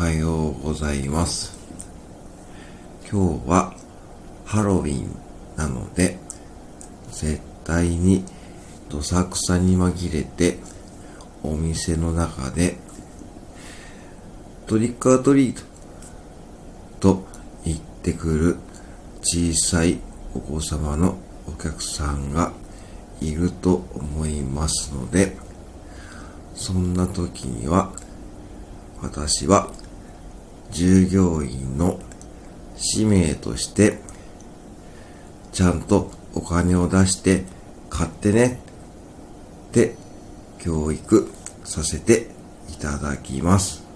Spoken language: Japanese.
はようございます。今日はハロウィンなので、絶対にどさくさに紛れてお店の中でトリックアトリートと言ってくる小さいお子様のお客さんがいると思いますので、そんな時には私は従業員の使命としてちゃんとお金を出して買ってねって教育させていただきます。